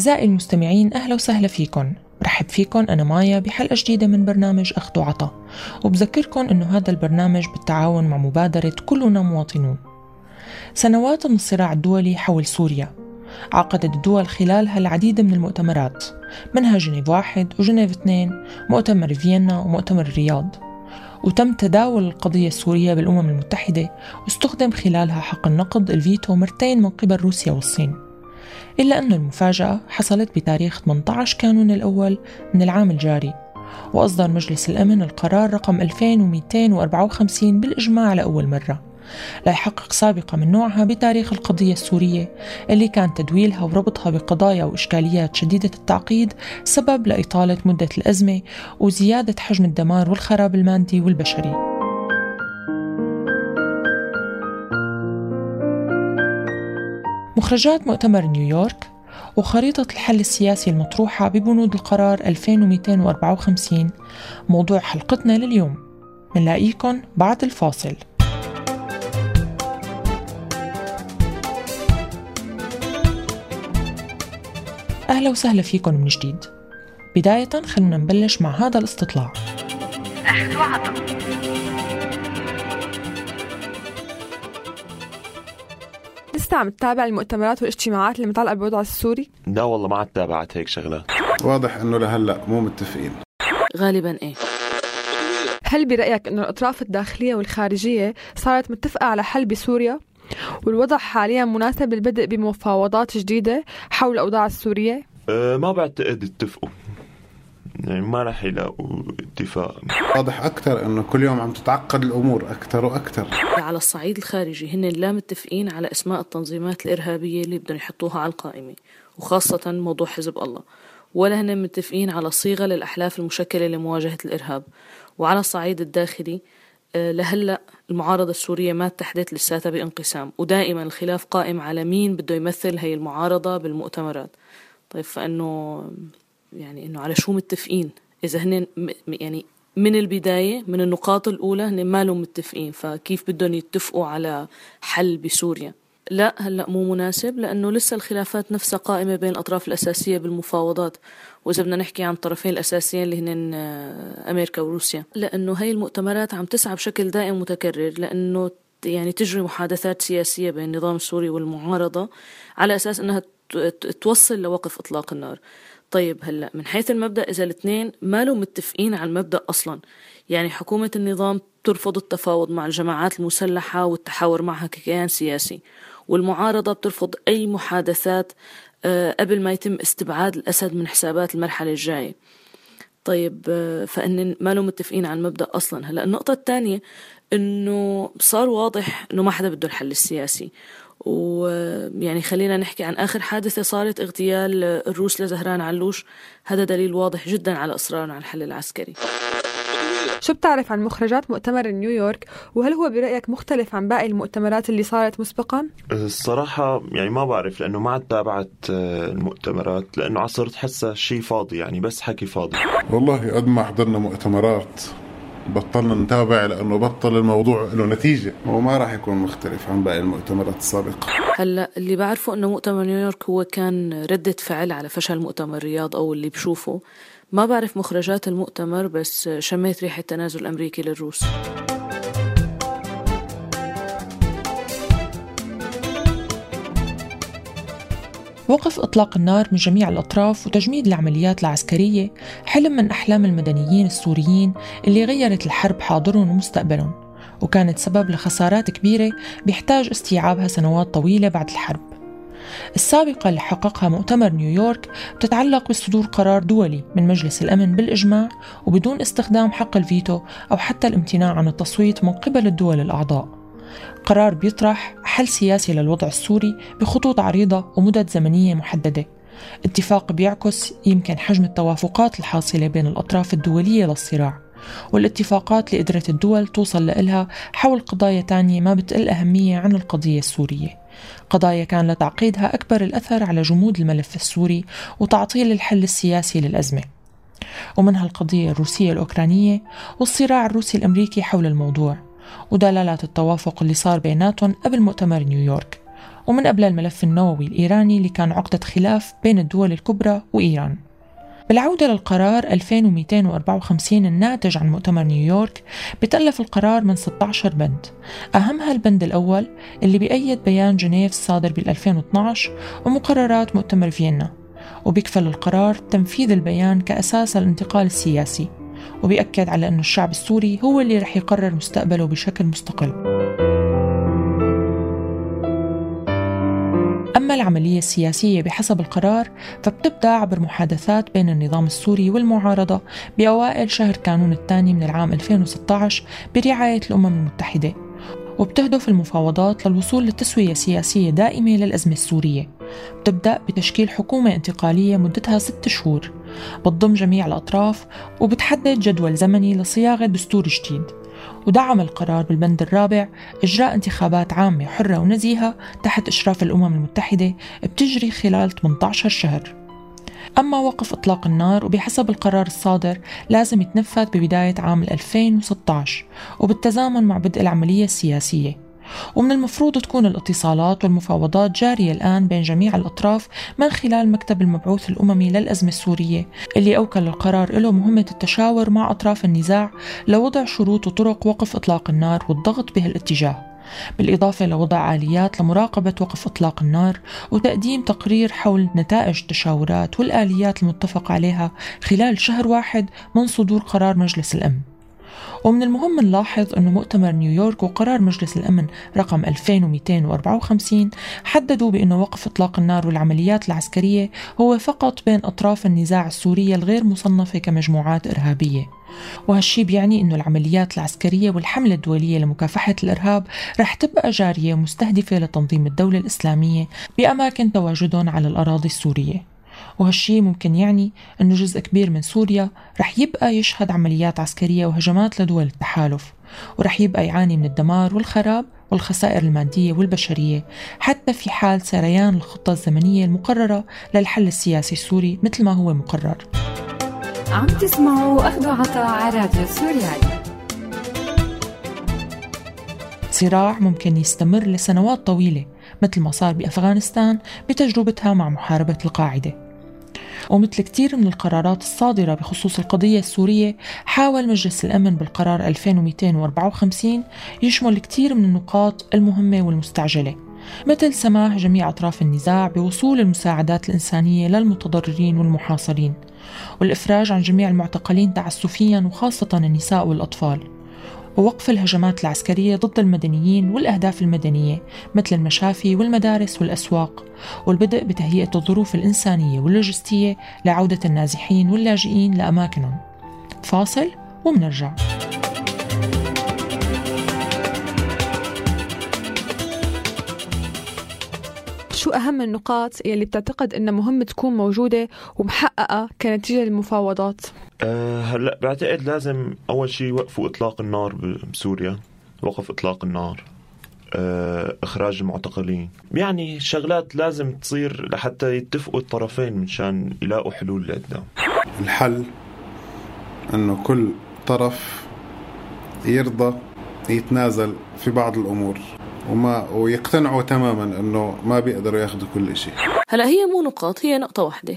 أعزائي المستمعين أهلا وسهلا فيكم. برحب فيكم أنا مايا بحلقة جديدة من برنامج أخذ وعطا. وبذكركم أنه هذا البرنامج بالتعاون مع مبادرة كلنا مواطنون. سنوات من الصراع الدولي حول سوريا. عقدت الدول خلالها العديد من المؤتمرات. منها جنيف واحد وجنيف اثنين مؤتمر فيينا ومؤتمر الرياض. وتم تداول القضية السورية بالأمم المتحدة واستخدم خلالها حق النقد الفيتو مرتين من قبل روسيا والصين. إلا أن المفاجأة حصلت بتاريخ 18 كانون الأول من العام الجاري وأصدر مجلس الأمن القرار رقم 2254 بالإجماع لأول مرة. لا يحقق سابقة من نوعها بتاريخ القضية السورية اللي كان تدويلها وربطها بقضايا وإشكاليات شديدة التعقيد سبب لإطالة مدة الأزمة وزيادة حجم الدمار والخراب المادي والبشري. مخرجات مؤتمر نيويورك وخريطة الحل السياسي المطروحة ببنود القرار 2254 موضوع حلقتنا لليوم. منلاقيكم بعد الفاصل. أهلا وسهلا فيكم من جديد. بداية خلونا نبلش مع هذا الاستطلاع. أخذ لسه عم تتابع المؤتمرات والاجتماعات اللي متعلقة بالوضع السوري؟ لا والله ما عاد تابعت هيك شغلات واضح إنه لهلأ مو متفقين غالبا إيه هل برأيك أنه الأطراف الداخلية والخارجية صارت متفقة على حل بسوريا؟ والوضع حاليا مناسب للبدء بمفاوضات جديدة حول الأوضاع السورية؟ أه ما بعتقد اتفقوا يعني ما رح يلاقوا اتفاق. واضح أكثر أنه كل يوم عم تتعقد الأمور أكثر وأكثر. على الصعيد الخارجي هن لا متفقين على أسماء التنظيمات الإرهابية اللي بدهم يحطوها على القائمة وخاصة موضوع حزب الله. ولا هن متفقين على صيغة للأحلاف المشكلة لمواجهة الإرهاب. وعلى الصعيد الداخلي آه، لهلأ المعارضة السورية ما اتحدت لساتها بانقسام ودائما الخلاف قائم على مين بده يمثل هي المعارضة بالمؤتمرات. طيب فإنه يعني إنه على شو متفقين. إذا هن يعني من البداية من النقاط الأولى هن ما لهم متفقين. فكيف بدهم يتفقوا على حل بسوريا؟ لا هلأ مو مناسب لأنه لسه الخلافات نفسها قائمة بين الأطراف الأساسية بالمفاوضات. وإذا بدنا نحكي عن الطرفين الأساسيين اللي هن آه، أمريكا وروسيا. لأنه هي المؤتمرات عم تسعى بشكل دائم متكرر لأنه يعني تجري محادثات سياسية بين النظام السوري والمعارضة على أساس إنها توصل لوقف إطلاق النار. طيب هلا من حيث المبدأ إذا الاثنين ما لهم متفقين على المبدأ أصلا يعني حكومة النظام ترفض التفاوض مع الجماعات المسلحة والتحاور معها ككيان سياسي والمعارضة بترفض أي محادثات آه، قبل ما يتم استبعاد الأسد من حسابات المرحلة الجاية. طيب آه، فإن ما لهم متفقين على المبدأ أصلا. هلا النقطة الثانية إنه صار واضح إنه ما حدا بده الحل السياسي ويعني خلينا نحكي عن آخر حادثة صارت اغتيال الروس لزهران علوش. هذا دليل واضح جدا على إصرارنا على الحل العسكري. شو بتعرف عن مخرجات مؤتمر نيويورك؟ وهل هو برأيك مختلف عن باقي المؤتمرات اللي صارت مسبقا؟ الصراحة يعني ما بعرف لأنه ما عاد تابعت آه، المؤتمرات لأنه عصرت حسها شيء فاضي يعني بس حكي فاضي. والله قد ما حضرنا مؤتمرات بطلنا نتابع لأنه بطل الموضوع له نتيجة. وما راح يكون مختلف عن باقي المؤتمرات السابقة. هلا اللي بعرفه إنه مؤتمر نيويورك هو كان ردة فعل على فشل مؤتمر رياض أو اللي بشوفه. ما بعرف مخرجات المؤتمر بس شميت ريحة تنازل أمريكي للروس. وقف إطلاق النار من جميع الأطراف وتجميد العمليات العسكرية حلم من أحلام المدنيين السوريين اللي غيرت الحرب حاضرهم ومستقبلهم وكانت سبب لخسارات كبيرة بيحتاج استيعابها سنوات طويلة بعد الحرب. السابقة اللي حققها مؤتمر نيويورك بتتعلق بصدور قرار دولي من مجلس الأمن بالإجماع وبدون استخدام حق الفيتو أو حتى الامتناع عن التصويت من قبل الدول الأعضاء. قرار بيطرح حل سياسي للوضع السوري بخطوط عريضة ومدد زمنية محددة. اتفاق بيعكس يمكن حجم التوافقات الحاصلة بين الأطراف الدولية للصراع والاتفاقات اللي قدرت الدول توصل لإلها حول قضايا تانية ما بتقل أهمية عن القضية السورية. قضايا كان لتعقيدها أكبر الأثر على جمود الملف السوري وتعطيل الحل السياسي للأزمة. ومنها القضية الروسية الأوكرانية والصراع الروسي الأمريكي حول الموضوع. ودلالات التوافق اللي صار بيناتهم قبل مؤتمر نيويورك ومن قبل الملف النووي الإيراني اللي كان عقدة خلاف بين الدول الكبرى وإيران. بالعودة للقرار 2254 الناتج عن مؤتمر نيويورك بتألف القرار من 16 بند. أهمها البند الأول اللي بيأيد بيان جنيف الصادر بال 2012 ومقررات مؤتمر فيينا وبيكفل القرار تنفيذ البيان كأساس الانتقال السياسي. وبيأكد على أن الشعب السوري هو اللي رح يقرر مستقبله بشكل مستقل. أما العملية السياسية بحسب القرار فبتبدأ عبر محادثات بين النظام السوري والمعارضة بأوائل شهر كانون الثاني من العام 2016 برعاية الأمم المتحدة وبتهدف المفاوضات للوصول لتسوية سياسية دائمة للأزمة السورية. بتبدأ بتشكيل حكومة انتقالية مدتها ست شهور. بتضم جميع الأطراف وبتحدد جدول زمني لصياغة دستور جديد. ودعم القرار بالبند الرابع إجراء انتخابات عامة حرة ونزيهة تحت إشراف الأمم المتحدة بتجري خلال 18 شهر. أما وقف إطلاق النار وبحسب القرار الصادر لازم يتنفذ ببداية عام 2016 وبالتزامن مع بدء العملية السياسية. ومن المفروض تكون الاتصالات والمفاوضات جارية الآن بين جميع الأطراف من خلال مكتب المبعوث الأممي للأزمة السورية اللي أوكل القرار له مهمة التشاور مع أطراف النزاع لوضع شروط وطرق وقف إطلاق النار والضغط بهالاتجاه. بالإضافة لوضع آليات لمراقبة وقف إطلاق النار وتقديم تقرير حول نتائج التشاورات والآليات المتفق عليها خلال شهر واحد من صدور قرار مجلس الأمن. ومن المهم نلاحظ أنه مؤتمر نيويورك وقرار مجلس الأمن رقم 2254 حددوا بأنه وقف إطلاق النار والعمليات العسكرية هو فقط بين أطراف النزاع السورية الغير مصنفة كمجموعات إرهابية. وهالشي بيعني أنه العمليات العسكرية والحملة الدولية لمكافحة الإرهاب رح تبقى جارية مستهدفة لتنظيم الدولة الإسلامية بأماكن تواجدهم على الأراضي السورية. وهالشي ممكن يعني أنه جزء كبير من سوريا رح يبقى يشهد عمليات عسكرية وهجمات لدول التحالف ورح يبقى يعاني من الدمار والخراب والخسائر المادية والبشرية حتى في حال سريان الخطة الزمنية المقررة للحل السياسي السوري مثل ما هو مقرر. عم تسمعوا أخذ عطاء على راديو سوريالي صراع ممكن يستمر لسنوات طويلة مثل ما صار بأفغانستان بتجربتها مع محاربة القاعدة. ومثل كثير من القرارات الصادرة بخصوص القضية السورية حاول مجلس الأمن بالقرار 2254 يشمل كثير من النقاط المهمة والمستعجلة مثل سماح جميع أطراف النزاع بوصول المساعدات الإنسانية للمتضررين والمحاصرين والإفراج عن جميع المعتقلين تعسفيا وخاصة النساء والأطفال. ووقف الهجمات العسكرية ضد المدنيين والأهداف المدنية مثل المشافي والمدارس والأسواق والبدء بتهيئة الظروف الإنسانية واللوجستية لعودة النازحين واللاجئين لأماكنهم فاصل ومنرجع شو أهم النقاط يلي بتعتقد إنها مهم تكون موجودة ومحققة كنتيجة للمفاوضات؟ أه هلا بعتقد لازم أول شيء يوقفوا إطلاق النار بسوريا. وقف إطلاق النار. أه إخراج المعتقلين. يعني شغلات لازم تصير لحتى يتفقوا الطرفين مشان يلاقوا حلول لقدام. الحل أنه كل طرف يرضى يتنازل في بعض الأمور. وما ويقتنعوا تماما إنه ما بيقدروا ياخذوا كل شيء هلا هي مو نقاط هي نقطة واحدة.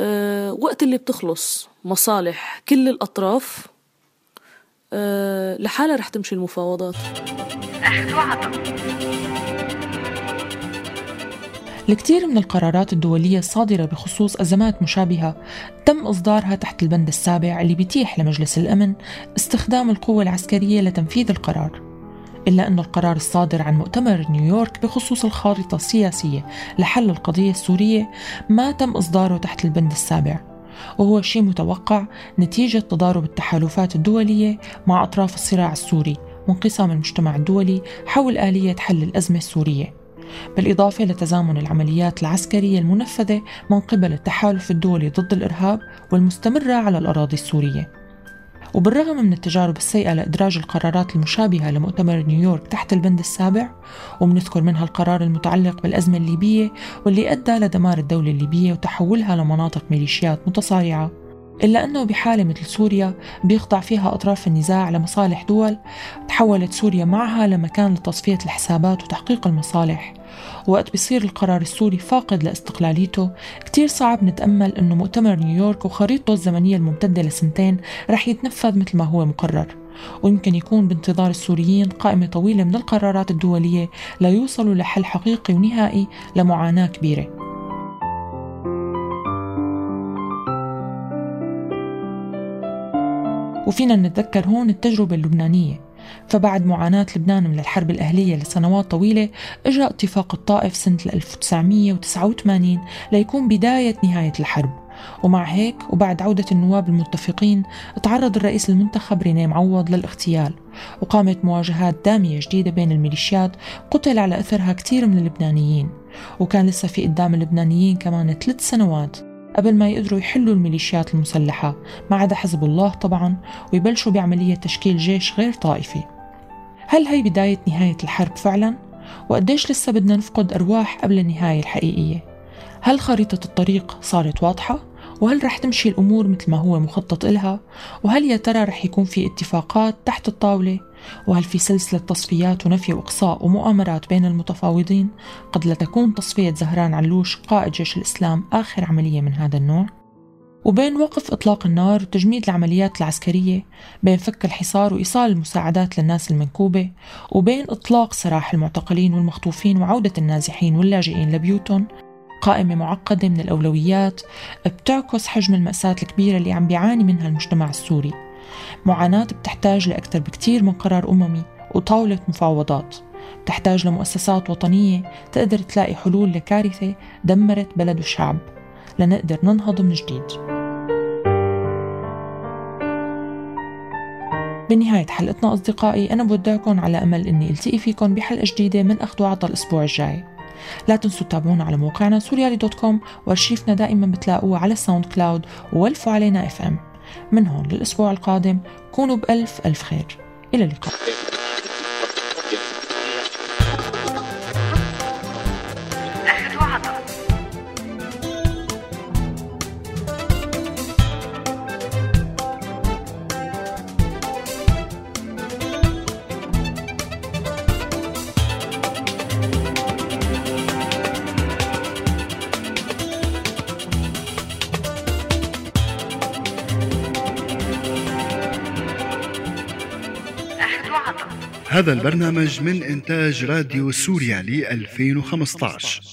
أه وقت اللي بتخلص مصالح كل الأطراف. أه لحالها رح تمشي المفاوضات. الكثير من القرارات الدولية الصادرة بخصوص أزمات مشابهة تم إصدارها تحت البند السابع اللي بيتيح لمجلس الأمن استخدام القوة العسكرية لتنفيذ القرار. إلا أن القرار الصادر عن مؤتمر نيويورك بخصوص الخارطة السياسية لحل القضية السورية ما تم إصداره تحت البند السابع وهو شيء متوقع نتيجة تضارب التحالفات الدولية مع أطراف الصراع السوري وانقسام المجتمع الدولي حول آلية حل الأزمة السورية بالإضافة لتزامن العمليات العسكرية المنفذة من قبل التحالف الدولي ضد الإرهاب والمستمرة على الأراضي السورية. وبالرغم من التجارب السيئة لإدراج القرارات المشابهة لمؤتمر نيويورك تحت البند السابع ومنذكر منها القرار المتعلق بالأزمة الليبية واللي أدى لدمار الدولة الليبية وتحولها لمناطق ميليشيات متصارعة إلا أنه بحالة مثل سوريا بيخضع فيها أطراف النزاع لمصالح دول تحولت سوريا معها لمكان لتصفية الحسابات وتحقيق المصالح. وقت بيصير القرار السوري فاقد لاستقلاليته كتير صعب نتأمل أنه مؤتمر نيويورك وخريطته الزمنية الممتدة لسنتين رح يتنفذ مثل ما هو مقرر. ويمكن يكون بانتظار السوريين قائمة طويلة من القرارات الدولية ليوصلوا لحل حقيقي ونهائي لمعاناة كبيرة. وفينا نتذكر هون التجربة اللبنانية. فبعد معاناة لبنان من الحرب الأهلية لسنوات طويلة إجا اتفاق الطائف سنة 1989 ليكون بداية نهاية الحرب. ومع هيك وبعد عودة النواب المتفقين تعرض الرئيس المنتخب رينيه معوض للاغتيال. وقامت مواجهات دامية جديدة بين الميليشيات قتل على أثرها كثير من اللبنانيين. وكان لسه في قدام اللبنانيين كمان ثلاث سنوات. قبل ما يقدروا يحلوا الميليشيات المسلحة ما عدا حزب الله طبعا ويبلشوا بعملية تشكيل جيش غير طائفي هل هي بداية نهاية الحرب فعلا؟ وقديش لسه بدنا نفقد أرواح قبل النهاية الحقيقية؟ هل خريطة الطريق صارت واضحة؟ وهل رح تمشي الأمور مثل ما هو مخطط إلها؟ وهل يا ترى رح يكون في اتفاقات تحت الطاولة؟ وهل في سلسلة تصفيات ونفي وإقصاء ومؤامرات بين المتفاوضين؟ قد لا تكون تصفية زهران علوش قائد جيش الإسلام آخر عملية من هذا النوع؟ وبين وقف إطلاق النار وتجميد العمليات العسكرية بين فك الحصار وإيصال المساعدات للناس المنكوبة وبين إطلاق سراح المعتقلين والمخطوفين وعودة النازحين واللاجئين لبيوتهم قائمة معقدة من الأولويات بتعكس حجم المأساة الكبيرة اللي عم بيعاني منها المجتمع السوري. معاناة بتحتاج لأكثر بكتير من قرار أممي وطاولة مفاوضات. بتحتاج لمؤسسات وطنية تقدر تلاقي حلول لكارثة دمرت بلد وشعب. لنقدر ننهض من جديد. بنهاية حلقتنا أصدقائي أنا بودعكم على أمل أني ألتقي فيكم بحلقة جديدة من أخذ وعطى الأسبوع الجاي. لا تنسوا تتابعونا على موقعنا سوريالي dot com وارشيفنا دائما بتلاقوه على الساوند كلاود وولفوا علينا FM من هون للأسبوع القادم كونوا بألف ألف خير. إلى اللقاء. هذا البرنامج من إنتاج راديو سوريا ل 2015